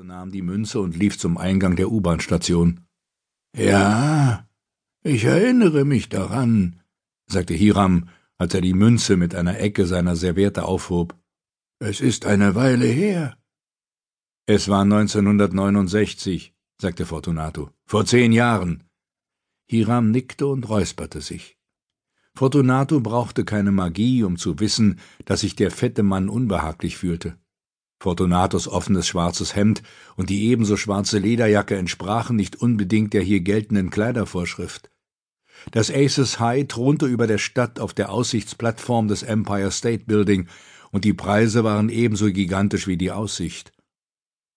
nahm die Münze und lief zum Eingang der U-Bahn-Station. Ja, ich erinnere mich daran, sagte Hiram, als er die Münze mit einer Ecke seiner Serviette aufhob. Es ist eine Weile her. Es war 1969, sagte Fortunato. Vor zehn Jahren. Hiram nickte und räusperte sich. Fortunato brauchte keine Magie, um zu wissen, dass sich der fette Mann unbehaglich fühlte. Fortunatos offenes schwarzes Hemd und die ebenso schwarze Lederjacke entsprachen nicht unbedingt der hier geltenden Kleidervorschrift. Das Aces High thronte über der Stadt auf der Aussichtsplattform des Empire State Building, und die Preise waren ebenso gigantisch wie die Aussicht.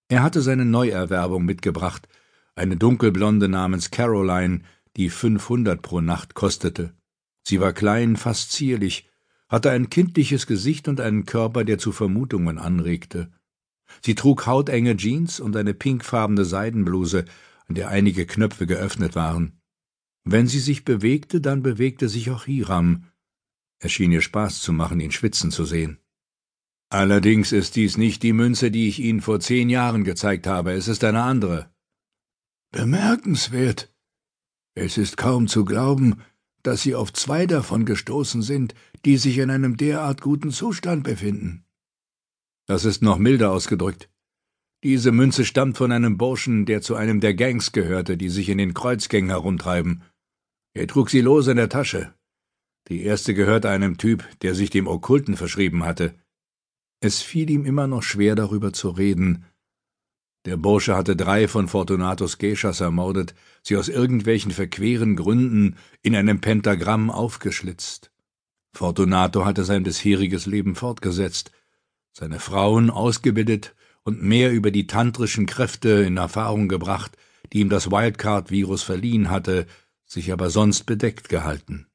Er hatte seine Neuerwerbung mitgebracht, eine dunkelblonde namens Caroline, die 500 pro Nacht kostete. Sie war klein, fast zierlich, hatte ein kindliches Gesicht und einen Körper, der zu Vermutungen anregte. Sie trug hautenge Jeans und eine pinkfarbene Seidenbluse, an der einige Knöpfe geöffnet waren. Wenn sie sich bewegte, dann bewegte sich auch Hiram. Es schien ihr Spaß zu machen, ihn schwitzen zu sehen. Allerdings ist dies nicht die Münze, die ich Ihnen vor zehn Jahren gezeigt habe, es ist eine andere. Bemerkenswert. Es ist kaum zu glauben, dass Sie auf zwei davon gestoßen sind, die sich in einem derart guten Zustand befinden. Das ist noch milder ausgedrückt. Diese Münze stammt von einem Burschen, der zu einem der Gangs gehörte, die sich in den Kreuzgängen herumtreiben. Er trug sie lose in der Tasche. Die erste gehörte einem Typ, der sich dem Okkulten verschrieben hatte. Es fiel ihm immer noch schwer, darüber zu reden, der Bursche hatte drei von Fortunatus Geschas ermordet, sie aus irgendwelchen verqueren Gründen in einem Pentagramm aufgeschlitzt. Fortunato hatte sein bisheriges Leben fortgesetzt, seine Frauen ausgebildet und mehr über die tantrischen Kräfte in Erfahrung gebracht, die ihm das Wildcard-Virus verliehen hatte, sich aber sonst bedeckt gehalten.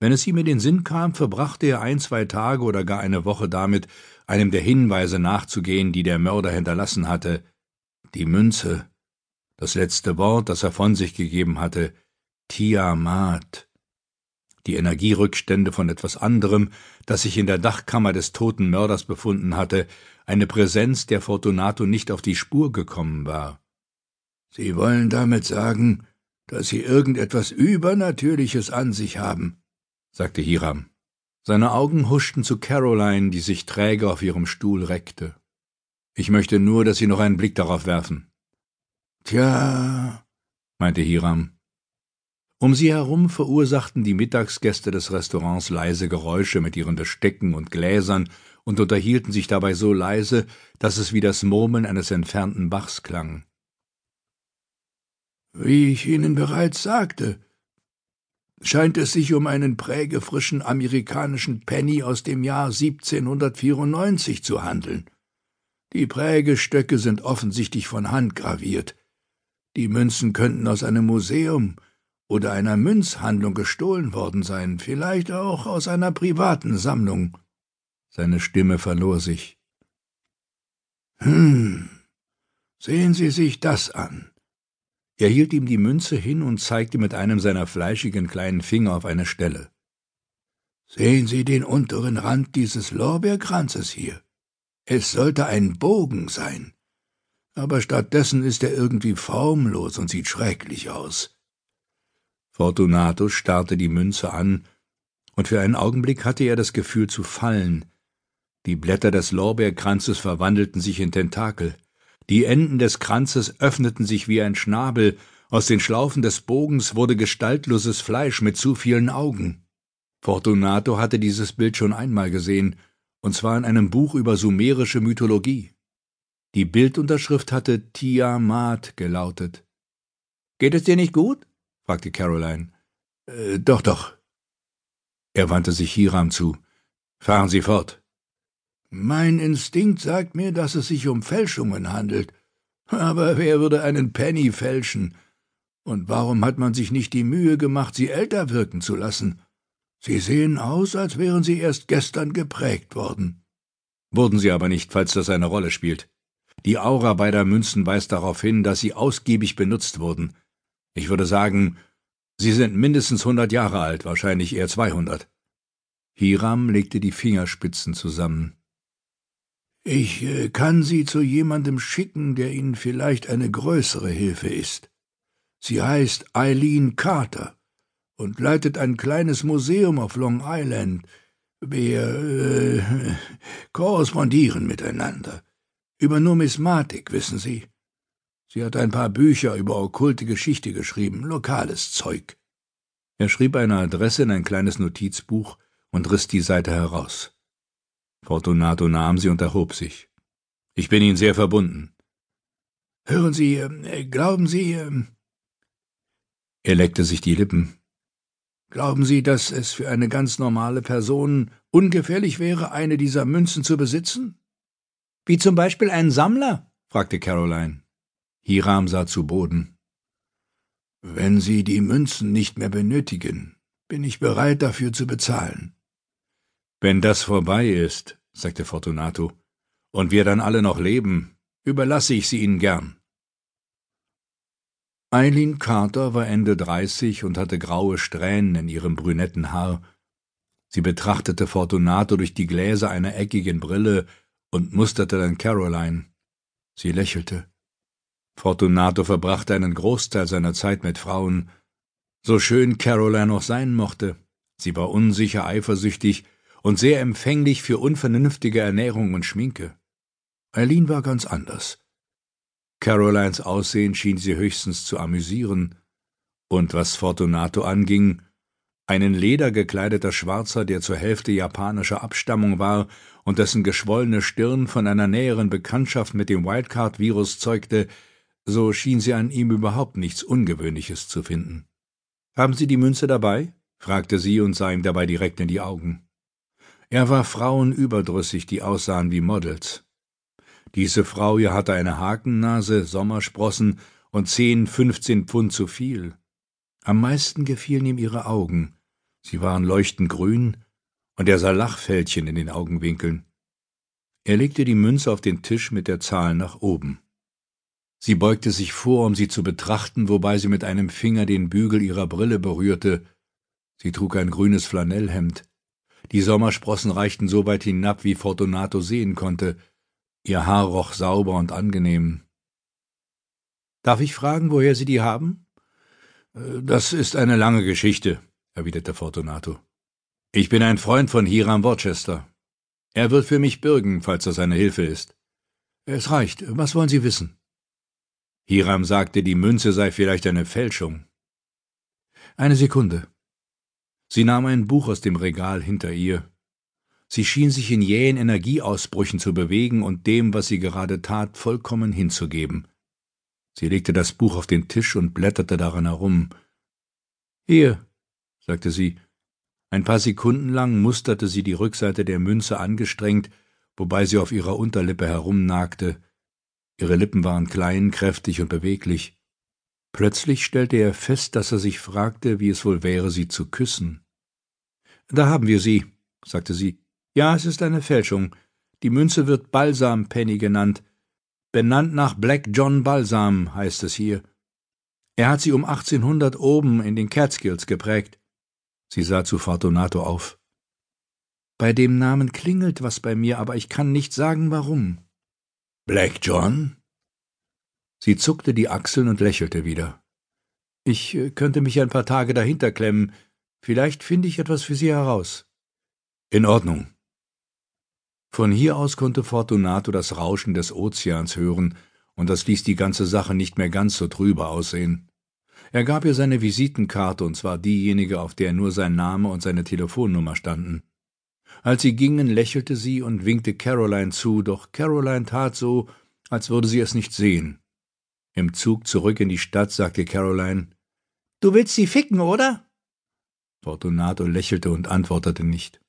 Wenn es ihm in den Sinn kam, verbrachte er ein, zwei Tage oder gar eine Woche damit, einem der Hinweise nachzugehen, die der Mörder hinterlassen hatte, die Münze, das letzte Wort, das er von sich gegeben hatte, Tiamat, die Energierückstände von etwas anderem, das sich in der Dachkammer des toten Mörders befunden hatte, eine Präsenz, der Fortunato nicht auf die Spur gekommen war. Sie wollen damit sagen, dass Sie irgendetwas Übernatürliches an sich haben, sagte Hiram. Seine Augen huschten zu Caroline, die sich träge auf ihrem Stuhl reckte. Ich möchte nur, dass Sie noch einen Blick darauf werfen. Tja, meinte Hiram. Um sie herum verursachten die Mittagsgäste des Restaurants leise Geräusche mit ihren Bestecken und Gläsern und unterhielten sich dabei so leise, dass es wie das Murmeln eines entfernten Bachs klang. Wie ich Ihnen bereits sagte, scheint es sich um einen prägefrischen amerikanischen Penny aus dem Jahr 1794 zu handeln. Die Prägestöcke sind offensichtlich von Hand graviert. Die Münzen könnten aus einem Museum oder einer Münzhandlung gestohlen worden sein, vielleicht auch aus einer privaten Sammlung. Seine Stimme verlor sich. Hm, sehen Sie sich das an. Er hielt ihm die Münze hin und zeigte mit einem seiner fleischigen kleinen Finger auf eine Stelle. Sehen Sie den unteren Rand dieses Lorbeerkranzes hier. Es sollte ein Bogen sein, aber stattdessen ist er irgendwie formlos und sieht schrecklich aus. Fortunato starrte die Münze an, und für einen Augenblick hatte er das Gefühl zu fallen. Die Blätter des Lorbeerkranzes verwandelten sich in Tentakel, die Enden des Kranzes öffneten sich wie ein Schnabel, aus den Schlaufen des Bogens wurde gestaltloses Fleisch mit zu vielen Augen. Fortunato hatte dieses Bild schon einmal gesehen, und zwar in einem Buch über sumerische Mythologie. Die Bildunterschrift hatte Tiamat gelautet. Geht es dir nicht gut? fragte Caroline. Äh, doch, doch. Er wandte sich Hiram zu. Fahren Sie fort. Mein Instinkt sagt mir, dass es sich um Fälschungen handelt. Aber wer würde einen Penny fälschen? Und warum hat man sich nicht die Mühe gemacht, sie älter wirken zu lassen? Sie sehen aus, als wären Sie erst gestern geprägt worden. Wurden Sie aber nicht, falls das eine Rolle spielt. Die Aura beider Münzen weist darauf hin, dass sie ausgiebig benutzt wurden. Ich würde sagen, sie sind mindestens hundert Jahre alt, wahrscheinlich eher zweihundert. Hiram legte die Fingerspitzen zusammen. Ich äh, kann Sie zu jemandem schicken, der Ihnen vielleicht eine größere Hilfe ist. Sie heißt Eileen Carter und leitet ein kleines Museum auf Long Island. Wir äh, korrespondieren miteinander. Über Numismatik, wissen Sie. Sie hat ein paar Bücher über okkulte Geschichte geschrieben, lokales Zeug. Er schrieb eine Adresse in ein kleines Notizbuch und riss die Seite heraus. Fortunato nahm sie und erhob sich. Ich bin Ihnen sehr verbunden. Hören Sie, äh, glauben Sie. Äh, er leckte sich die Lippen. Glauben Sie, dass es für eine ganz normale Person ungefährlich wäre, eine dieser Münzen zu besitzen? Wie zum Beispiel ein Sammler? fragte Caroline. Hiram sah zu Boden. Wenn Sie die Münzen nicht mehr benötigen, bin ich bereit dafür zu bezahlen. Wenn das vorbei ist, sagte Fortunato, und wir dann alle noch leben, überlasse ich sie Ihnen gern. Eileen Carter war Ende dreißig und hatte graue Strähnen in ihrem brünetten Haar. Sie betrachtete Fortunato durch die Gläser einer eckigen Brille und musterte dann Caroline. Sie lächelte. Fortunato verbrachte einen Großteil seiner Zeit mit Frauen. So schön Caroline auch sein mochte, sie war unsicher, eifersüchtig und sehr empfänglich für unvernünftige Ernährung und Schminke. Eileen war ganz anders. Carolines Aussehen schien sie höchstens zu amüsieren, und was Fortunato anging, einen ledergekleideter Schwarzer, der zur Hälfte japanischer Abstammung war und dessen geschwollene Stirn von einer näheren Bekanntschaft mit dem Wildcard-Virus zeugte, so schien sie an ihm überhaupt nichts Ungewöhnliches zu finden. Haben Sie die Münze dabei? fragte sie und sah ihm dabei direkt in die Augen. Er war Frauen überdrüssig, die aussahen wie Models. Diese Frau hier hatte eine Hakennase, Sommersprossen und zehn, fünfzehn Pfund zu viel. Am meisten gefielen ihm ihre Augen. Sie waren leuchtend grün, und er sah Lachfältchen in den Augenwinkeln. Er legte die Münze auf den Tisch mit der Zahl nach oben. Sie beugte sich vor, um sie zu betrachten, wobei sie mit einem Finger den Bügel ihrer Brille berührte. Sie trug ein grünes Flanellhemd. Die Sommersprossen reichten so weit hinab, wie Fortunato sehen konnte. Ihr Haar roch sauber und angenehm. Darf ich fragen, woher Sie die haben? Äh, das ist eine lange Geschichte, erwiderte Fortunato. Ich bin ein Freund von Hiram Worcester. Er wird für mich bürgen, falls das eine Hilfe ist. Es reicht. Was wollen Sie wissen? Hiram sagte, die Münze sei vielleicht eine Fälschung. Eine Sekunde. Sie nahm ein Buch aus dem Regal hinter ihr. Sie schien sich in jähen Energieausbrüchen zu bewegen und dem, was sie gerade tat, vollkommen hinzugeben. Sie legte das Buch auf den Tisch und blätterte daran herum. Hier, sagte sie. Ein paar Sekunden lang musterte sie die Rückseite der Münze angestrengt, wobei sie auf ihrer Unterlippe herumnagte. Ihre Lippen waren klein, kräftig und beweglich. Plötzlich stellte er fest, dass er sich fragte, wie es wohl wäre, sie zu küssen. Da haben wir sie, sagte sie. Ja, es ist eine Fälschung. Die Münze wird Balsampenny genannt. Benannt nach Black John Balsam heißt es hier. Er hat sie um 1800 oben in den Catskills geprägt. Sie sah zu Fortunato auf. Bei dem Namen klingelt was bei mir, aber ich kann nicht sagen, warum. Black John? Sie zuckte die Achseln und lächelte wieder. Ich äh, könnte mich ein paar Tage dahinter klemmen. Vielleicht finde ich etwas für Sie heraus. In Ordnung. Von hier aus konnte Fortunato das Rauschen des Ozeans hören, und das ließ die ganze Sache nicht mehr ganz so trübe aussehen. Er gab ihr seine Visitenkarte, und zwar diejenige, auf der nur sein Name und seine Telefonnummer standen. Als sie gingen, lächelte sie und winkte Caroline zu, doch Caroline tat so, als würde sie es nicht sehen. Im Zug zurück in die Stadt sagte Caroline Du willst sie ficken, oder? Fortunato lächelte und antwortete nicht.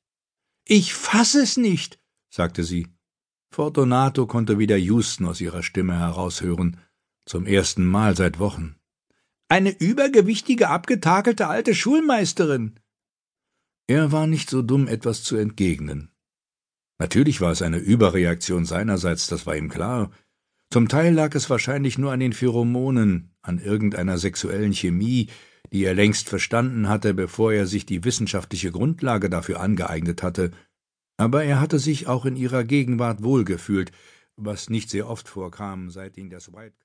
Ich fass es nicht, sagte sie. Fortunato konnte wieder Houston aus ihrer Stimme heraushören, zum ersten Mal seit Wochen. Eine übergewichtige, abgetakelte alte Schulmeisterin. Er war nicht so dumm, etwas zu entgegnen. Natürlich war es eine Überreaktion seinerseits, das war ihm klar, zum Teil lag es wahrscheinlich nur an den Pheromonen, an irgendeiner sexuellen Chemie, die er längst verstanden hatte, bevor er sich die wissenschaftliche Grundlage dafür angeeignet hatte. Aber er hatte sich auch in ihrer Gegenwart wohlgefühlt, was nicht sehr oft vorkam, seit ihn das White